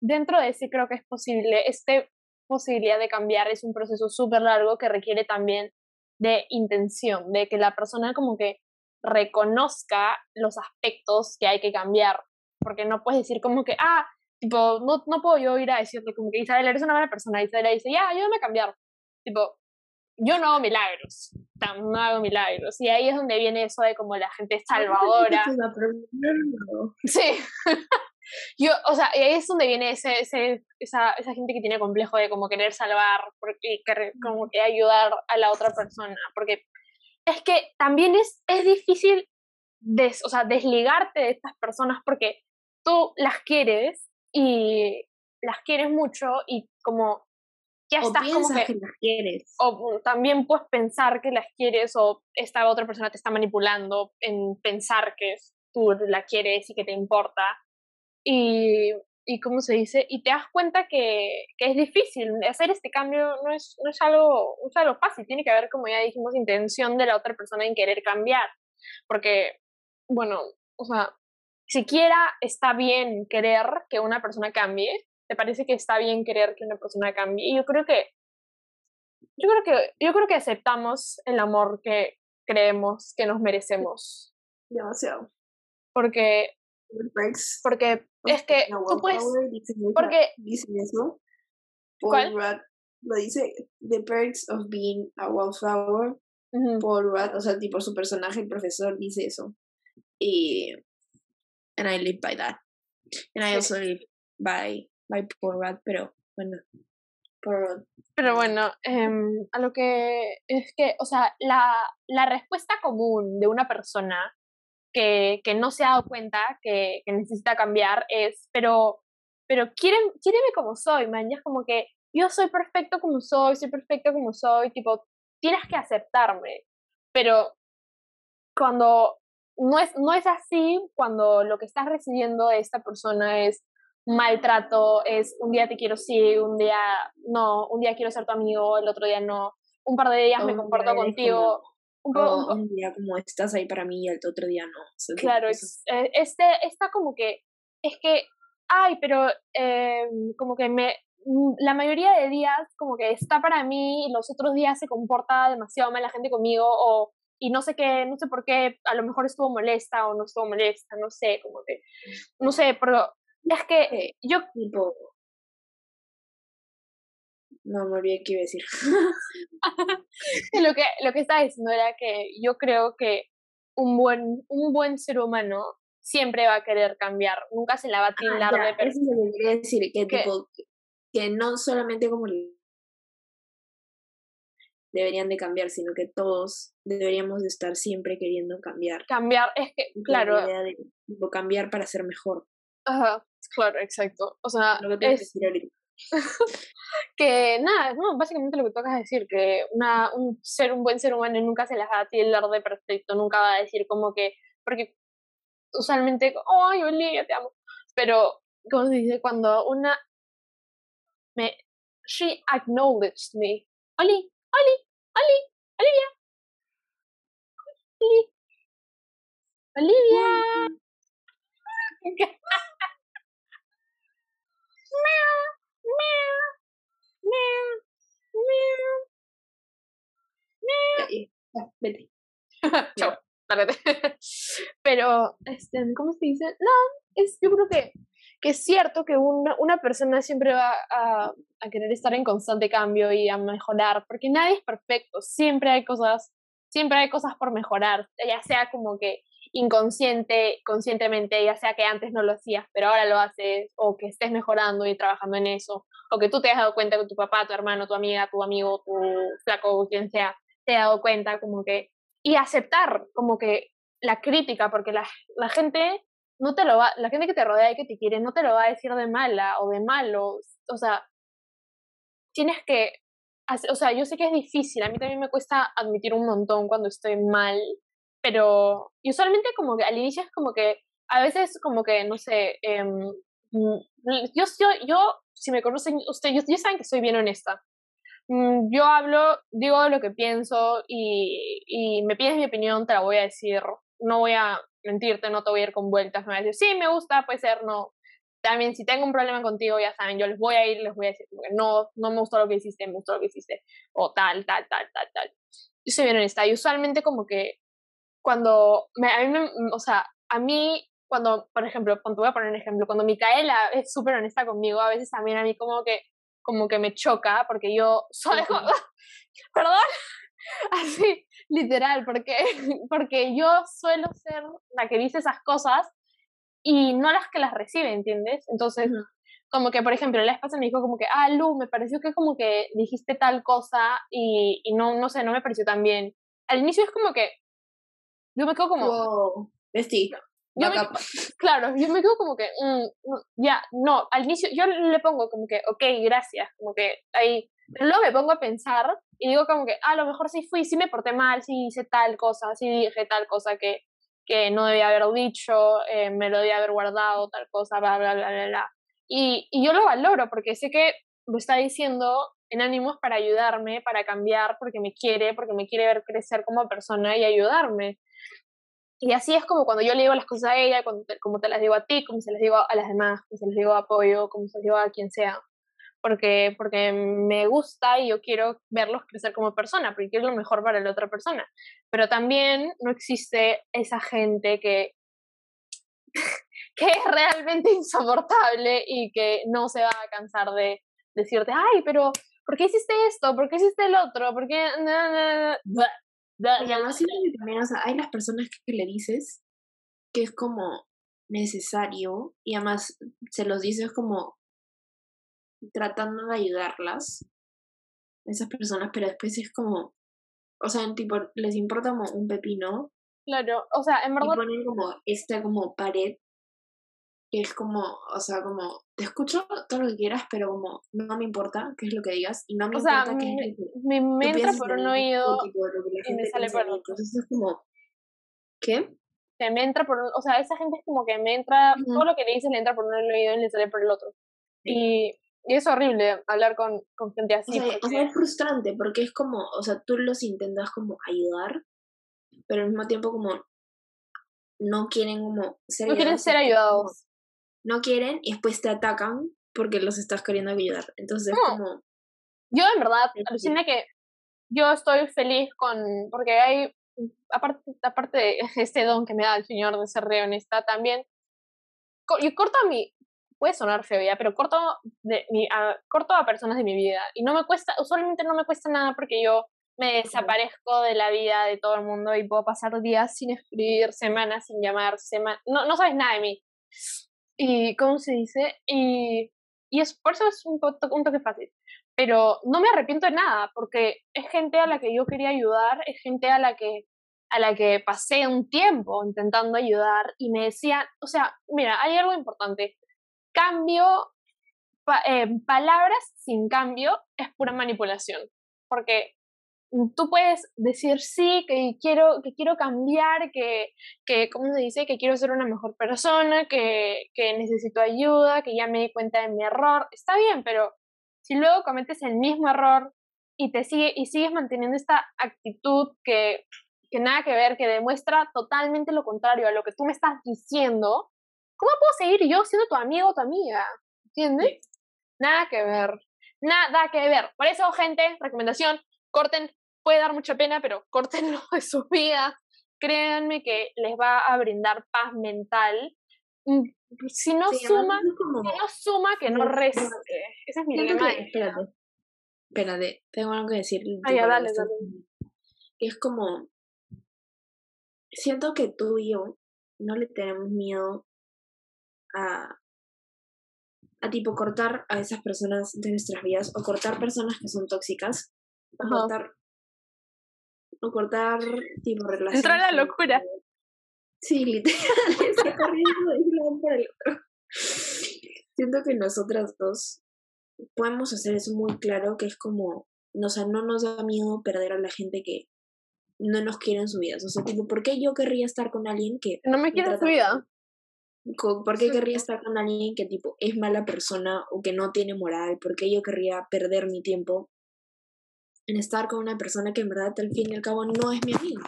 Dentro de ese creo que es posible, esta posibilidad de cambiar es un proceso súper largo que requiere también de intención, de que la persona como que reconozca los aspectos que hay que cambiar, porque no puedes decir como que, ah, tipo, no, no puedo yo ir a decirle como que Isabel, eres una buena persona, Isabel dice, ya, ayúdame a cambiar, tipo, yo no hago milagros, no hago milagros, y ahí es donde viene eso de como la gente salvadora. Sí. Yo, o sea, ahí es donde viene ese, ese, esa, esa gente que tiene complejo de como querer salvar, porque, como que ayudar a la otra persona, porque es que también es, es difícil des, o sea, desligarte de estas personas porque tú las quieres y las quieres mucho y como ya estás como que, que, las quieres. O también puedes pensar que las quieres o esta otra persona te está manipulando en pensar que tú la quieres y que te importa y, y ¿cómo se dice? Y te das cuenta que, que, es difícil. Hacer este cambio no es, no, es algo, no es algo fácil. Tiene que haber, como ya dijimos, intención de la otra persona en querer cambiar. Porque, bueno, o sea, siquiera está bien querer que una persona cambie, te parece que está bien querer que una persona cambie. Y yo creo que yo creo que yo creo que aceptamos el amor que creemos que nos merecemos. Demasiado. Porque porque es que tú puedes porque dicen eso. ¿Cuál? lo dice The Perks of Being a Wallflower. Paul Rudd, o sea, tipo su personaje, el profesor, dice eso. Y. And I live by that. And I also live by, by Paul Rudd, pero bueno. Paul Pero bueno, em, a lo que es que, o sea, la, la respuesta común de una persona que, que no se ha dado cuenta que, que necesita cambiar es, pero, pero quiéreme, quiéreme como soy, man, ya es como que yo soy perfecto como soy, soy perfecto como soy, tipo, tienes que aceptarme. Pero cuando no es, no es así, cuando lo que estás recibiendo de esta persona es maltrato, es un día te quiero sí, un día no, un día quiero ser tu amigo, el otro día no, un par de días me comporto contigo. Un, día como estás ahí para mí y el otro día no. claro, es, eh, este está como que, es que, ay, pero eh, como que me, Mm, la mayoría de días como que está para mí y los otros días se comporta demasiado mal la gente conmigo o y no sé qué, no sé por qué, a lo mejor estuvo molesta o no estuvo molesta, no sé, como que, no sé, pero es que yo... Tipo... No, me olvidé qué iba a decir. lo, que, lo que estaba diciendo era que yo creo que un buen, un buen ser humano siempre va a querer cambiar, nunca se la va a tildar de persona. Eso es lo que quería decir, que, tipo, que no solamente como deberían de cambiar, sino que todos deberíamos de estar siempre queriendo cambiar. Cambiar, es que, claro. La idea de cambiar para ser mejor. Ajá, claro, exacto. O sea, lo que, es... que nada, no, básicamente lo que tocas decir, que una, un ser, un buen ser humano nunca se las va a tildar de perfecto, nunca va a decir como que, porque usualmente, ay, Olivia, te amo, pero, como se dice, cuando una me, she acknowledged me. Oli, Oli, Oli, Olivia. Oli. Olivia. meow, meow, meow, meow. Meow. Vete. Chao, Pero, este, ¿cómo se dice? No, es, yo creo que que es cierto que una, una persona siempre va a, a, querer estar en constante cambio y a mejorar, porque nadie es perfecto, siempre hay cosas, siempre hay cosas por mejorar, ya sea como que inconsciente, conscientemente, ya sea que antes no lo hacías, pero ahora lo haces, o que estés mejorando y trabajando en eso, o que tú te has dado cuenta que tu papá, tu hermano, tu amiga, tu amigo, tu flaco, quien sea, te ha dado cuenta como que, y aceptar como que la crítica, porque la, la gente no te lo va, la gente que te rodea y que te quiere no te lo va a decir de mala o de malo, o sea, tienes que, o sea, yo sé que es difícil, a mí también me cuesta admitir un montón cuando estoy mal, pero y usualmente como que al inicio es como que, a veces como que, no sé, eh, yo, yo, yo, si me conocen, ustedes, ya saben que soy bien honesta. Mm, yo hablo, digo lo que pienso y, y me pides mi opinión, te la voy a decir. No voy a mentirte, no te voy a ir con vueltas, me voy a decir, sí, me gusta, puede ser, no. También si tengo un problema contigo, ya saben, yo les voy a ir, les voy a decir, no, no me gustó lo que hiciste, me gustó lo que hiciste, o tal, tal, tal, tal, tal. Yo soy bien honesta, y usualmente como que cuando, me, a mí me, o sea, a mí, cuando, por ejemplo, cuando voy a poner un ejemplo, cuando Micaela es súper honesta conmigo, a veces también a mí como que, como que me choca, porque yo soy, perdón, así, literal, porque, porque yo suelo ser la que dice esas cosas y no las que las recibe, ¿entiendes? Entonces, como que, por ejemplo, la esposa me dijo como que, ah, Lu, me pareció que como que dijiste tal cosa y, y no, no sé, no me pareció tan bien. Al inicio es como que, yo me quedo como... Wow. Yo claro, yo me quedo como que, mm, mm, ya, no, al inicio yo le pongo como que, ok, gracias, como que ahí, pero luego me pongo a pensar y digo como que, ah, a lo mejor sí fui, sí me porté mal, sí hice tal cosa, sí dije tal cosa que, que no debía haber dicho, eh, me lo debía haber guardado, tal cosa, bla, bla, bla, bla, bla. Y, y yo lo valoro porque sé que lo está diciendo en ánimos para ayudarme, para cambiar, porque me quiere, porque me quiere ver crecer como persona y ayudarme. Y así es como cuando yo le digo las cosas a ella, cuando como te las digo a ti, como se las digo a las demás, como se las digo a apoyo, como se las digo a quien sea. Porque, porque me gusta y yo quiero verlos crecer como persona, porque quiero lo mejor para la otra persona. Pero también no existe esa gente que, que es realmente insoportable y que no se va a cansar de decirte, ay, pero ¿por qué hiciste esto? ¿Por qué hiciste el otro? ¿Por qué...? Y además también, o sea, hay las personas que le dices que es como necesario y además se los dices como tratando de ayudarlas, esas personas, pero después es como, o sea, tipo, les importa como un pepino. Claro, o sea, en verdad... Y ponen como esta como pared que es como, o sea, como, te escucho todo lo que quieras, pero como, no me importa qué es lo que digas y no me importa qué es lo que... Me, entra por un oído y me sale por otro. Entonces es como, ¿qué? Que me entra por, o sea, esa gente es como que me entra, todo lo que le dices le entra por un oído y le sale por el otro. Y, y, es horrible hablar con, con gente así. O sea, es frustrante porque es como, o sea, tú los intentas como ayudar, pero al mismo tiempo como no quieren como ser no quieren ser ayudados no quieren y después te atacan porque los estás queriendo ayudar. Entonces es como... Yo en verdad, alucina que yo estoy feliz con, porque hay, aparte, aparte de este don que me da el Señor de ser re honesta, también, yo corto a mi, puede sonar feo ya, pero corto, de mi, a, corto a personas de mi vida y no me cuesta, usualmente no me cuesta nada porque yo me desaparezco de la vida de todo el mundo y puedo pasar días sin escribir, semanas sin llamar, semanas, no, no sabes nada de mí. Y, ¿cómo se dice? Y, y es, por eso es un, un toque fácil. Pero no me arrepiento de nada, porque es gente a la que yo quería ayudar, es gente a la que a la que pasé un tiempo intentando ayudar y me decían, o sea, mira, hay algo importante. Cambio, eh, palabras sin cambio es pura manipulación, porque tú puedes decir sí, que quiero, que quiero cambiar, que, que, ¿cómo se dice? Que quiero ser una mejor persona, que, que necesito ayuda, que ya me di cuenta de mi error. Está bien, pero si luego cometes el mismo error y te sigue y sigues manteniendo esta actitud que, que nada que ver, que demuestra totalmente lo contrario a lo que tú me estás diciendo, ¿cómo puedo seguir yo siendo tu amigo o tu amiga? ¿Entiendes? Nada que ver. Nada que ver. Por eso, gente, recomendación, corten puede dar mucha pena, pero córtenlo de su vida. Créanme que les va a brindar paz mental. Mm, si no suma, si no suma, que no reste. Ese es mi lema. espérate, espérate, tengo algo que decir. Ah, ya, dale, dale. Es como, siento que tú y yo no le tenemos miedo a, a tipo cortar a esas personas de nuestras vidas o cortar personas que son tóxicas, o cortar o cortar tipo relaciones. Entrar a la locura. Sí, literal, está corriendo de un lado por el otro. Siento que nosotras dos podemos hacer eso muy claro, que es como, o sea, no nos da miedo perder a la gente que no nos quiere en su vida. O sea, tipo, ¿por qué yo querría estar con alguien que... No me quiere en su vida. ¿Por qué querría estar con alguien que tipo es mala persona o que no tiene moral? ¿Por qué yo querría perder mi tiempo en estar con una persona que en verdad al fin y al cabo no es mi amigo.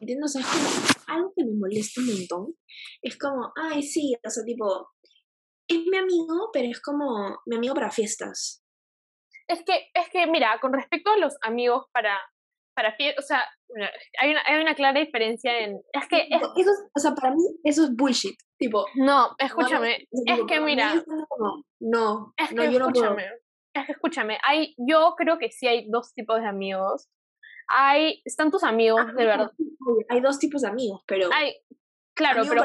¿Entiendes? O sea, es como algo que me molesta un montón. Es como, ay, sí, o sea, tipo, es mi amigo, pero es como mi amigo para fiestas. Es que, es que, mira, con respecto a los amigos para, para fiestas, o sea, hay una, hay una clara diferencia en... Es que... Eso o sea, para mí eso es bullshit. Tipo... No, escúchame. es que, mira... No, es no, que, yo no escúchame escúchame, hay, yo creo que sí hay dos tipos de amigos. Hay, están tus amigos, de verdad. Hay dos tipos de amigos, pero. Hay, claro, pero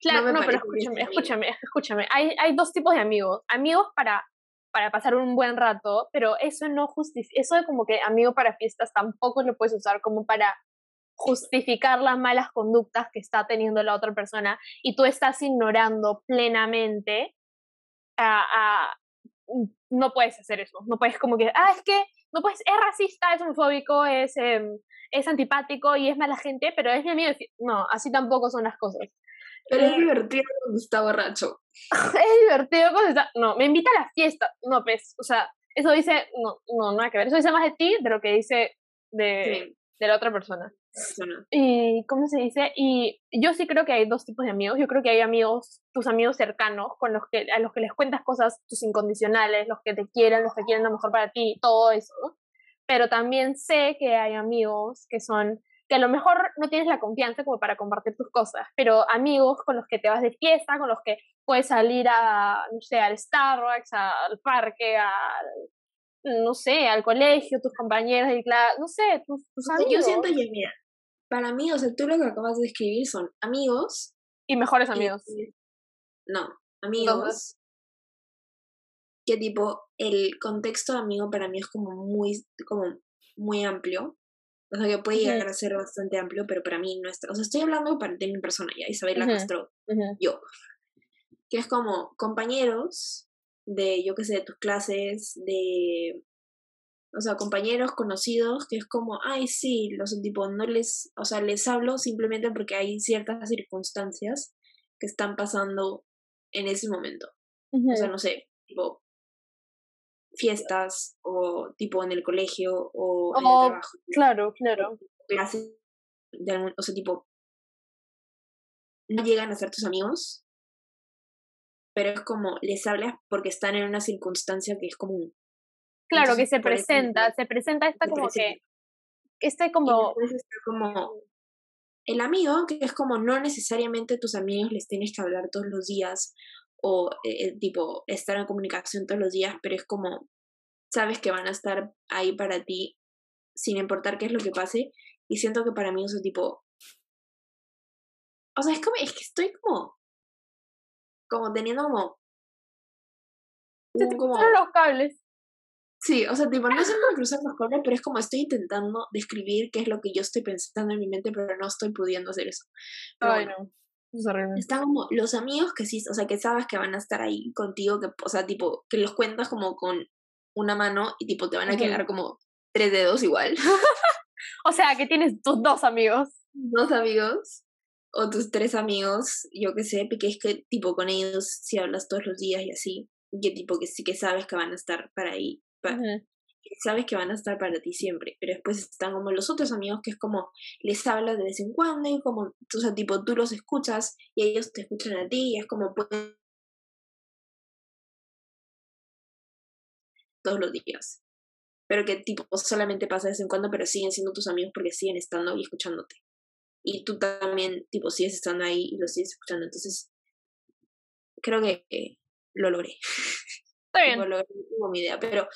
claro, no, pero escúchame, escúchame, escúchame. Hay, hay dos tipos de amigos. Amigos para, para pasar un buen rato, pero eso no justifica, eso de como que amigo para fiestas tampoco lo puedes usar como para justificar las malas conductas que está teniendo la otra persona y tú estás ignorando plenamente a, no puedes hacer eso. No puedes como que, ah, es que no puedes, es racista, es homofóbico, es, em, es antipático y es mala gente, pero es mi amigo. No, así tampoco son las cosas. Pero es eh, divertido cuando está borracho. es divertido cuando está. No, me invita a la fiesta. No, pues, o sea, eso dice. No, no, nada que ver. Eso dice más de ti de lo que dice de, de la otra persona. Persona. Y, ¿cómo se dice? Y yo sí creo que hay dos tipos de amigos. Yo creo que hay amigos, tus amigos cercanos, con los que, a los que les cuentas cosas, tus incondicionales, los que te quieren, los que quieren lo mejor para ti, todo eso. Pero también sé que hay amigos que son, que a lo mejor no tienes la confianza como para compartir tus cosas, pero amigos con los que te vas de fiesta, con los que puedes salir a, no sé, al Starbucks, al parque, al no sé, al colegio, tus compañeros de clase, no sé, tus, tus amigos. Yo siento que, mira, para mí, o sea, tú lo que acabas de escribir son amigos. Y mejores amigos. no, amigos. Que tipo, el contexto de amigo para mí es como muy, como muy amplio. O sea, que puede llegar a ser bastante amplio, pero para mí no está. O sea, estoy hablando de mi persona ya, Isabela Castro, yo. Que es como compañeros, de, yo qué sé, de tus clases, de, o sea, compañeros conocidos, que es como, ay, sí, los tipo, no les, o sea, les hablo simplemente porque hay ciertas circunstancias que están pasando en ese momento. O sea, no sé, tipo, fiestas o tipo en el colegio o en el oh, trabajo. Claro, claro. Clases de algún, o sea, tipo, no llegan a ser tus amigos, pero es como les hablas porque están en una circunstancia que es común. Claro, que se presenta, se presenta esta como que, este como... como el amigo, que es como no necesariamente tus amigos les tienes que hablar todos los días o eh, eh, tipo estar en comunicación todos los días, pero es como sabes que van a estar ahí para ti sin importar qué es lo que pase y siento que para mí eso tipo o sea, es como es que estoy como como teniendo como... como los cables. Sí, o sea, tipo, no sé cómo cruzar los cables, pero es como estoy intentando describir qué es lo que yo estoy pensando en mi mente, pero no estoy pudiendo hacer eso. Ay, no. Están como los amigos que sí, o sea, que sabes que van a estar ahí contigo, que, o sea, tipo, que los cuentas como con una mano y tipo te van a quedar como tres dedos igual. o sea, que tienes tus dos amigos. Dos amigos o tus tres amigos, yo que sé, que es que tipo con ellos si hablas todos los días y así, que tipo que sí que sabes que van a estar para ahí, sabes que van a estar para ti siempre, pero después están como los otros amigos que es como les hablas de vez en cuando y como, o sea, tipo tú los escuchas y ellos te escuchan a ti y es como pueden todos los días. Pero que tipo solamente pasa de vez en cuando, pero siguen siendo tus amigos porque siguen estando y escuchándote y tú también, tipo, sigues estando ahí y lo sigues escuchando. Entonces, creo que lo logré. Está bien. lo mi idea, pero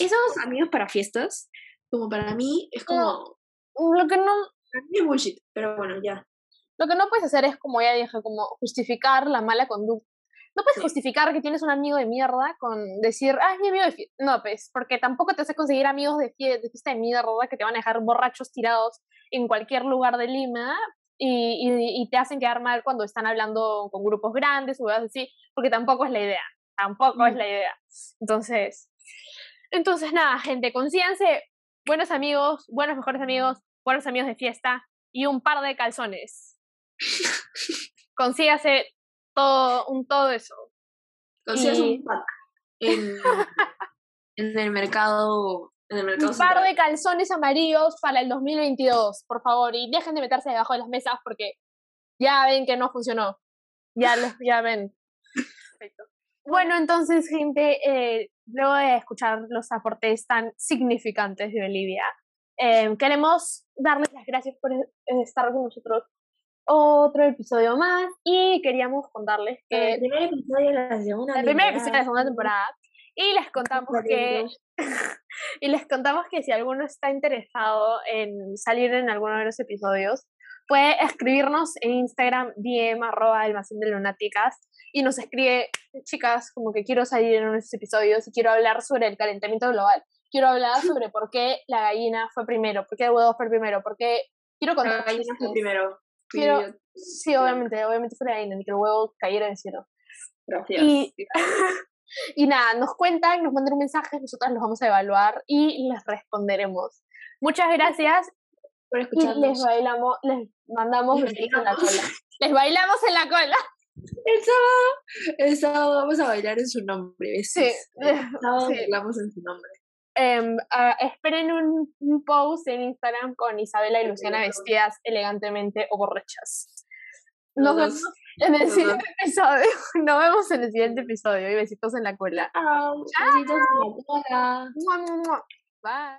esos amigos para fiestas, como para mí, es como... lo que no... Para mí es bullshit, pero bueno, ya. Lo que no puedes hacer es, como ya dije, como justificar la mala conducta. No puedes justificar que tienes un amigo de mierda con decir, ah, es mi amigo de fiesta. No, pues, porque tampoco te hace conseguir amigos de, fiesta de fiesta de mierda que te van a dejar borrachos tirados en cualquier lugar de Lima y, y, te hacen quedar mal cuando están hablando con grupos grandes o así, porque tampoco es la idea, tampoco es mm. la idea. Entonces, entonces nada, gente, consíganse buenos amigos, buenos mejores amigos, buenos amigos de fiesta y un par de calzones. Consígase todo, un todo eso. Consígase un pack en, en el mercado un par de calzones amarillos para el 2022, por favor, y dejen de meterse debajo de las mesas porque ya ven que no funcionó. Ya, ya ven. Perfecto. Bueno, entonces, gente, eh, luego de escuchar los aportes tan significantes de Olivia, eh, queremos darles las gracias por estar con nosotros otro episodio más y queríamos contarles que el primer episodio de la segunda el primer episodio de la segunda temporada. Y les contamos que y les contamos que si alguno está interesado en salir en alguno de los episodios, puede escribirnos en Instagram DM arroba almacén de lunáticas y nos escribe, chicas, como que quiero salir en uno de esos episodios y quiero hablar sobre el calentamiento global. Quiero hablar sobre por qué la gallina fue primero, por qué el huevo fue primero, por qué... Quiero contar... La gallina fue primero. Quiero... Sí, obviamente, obviamente fue la gallina, ni que el huevo cayera del cielo. Gracias. Y nada, nos cuentan, nos mandan un mensaje, nosotras los vamos a evaluar y les responderemos. Muchas gracias por escucharnos. Y les bailamos, les mandamos besitos en la cola. Les bailamos en la cola. El sábado, el sábado vamos a bailar en su nombre. Sí. El sábado bailamos en su nombre. em, esperen un, un post en Instagram con Isabela y Luciana vestidas elegantemente o borrachas. Nos vemos en el siguiente episodio. Nos vemos en el siguiente episodio. Y besitos en la cola. Mua. Bye.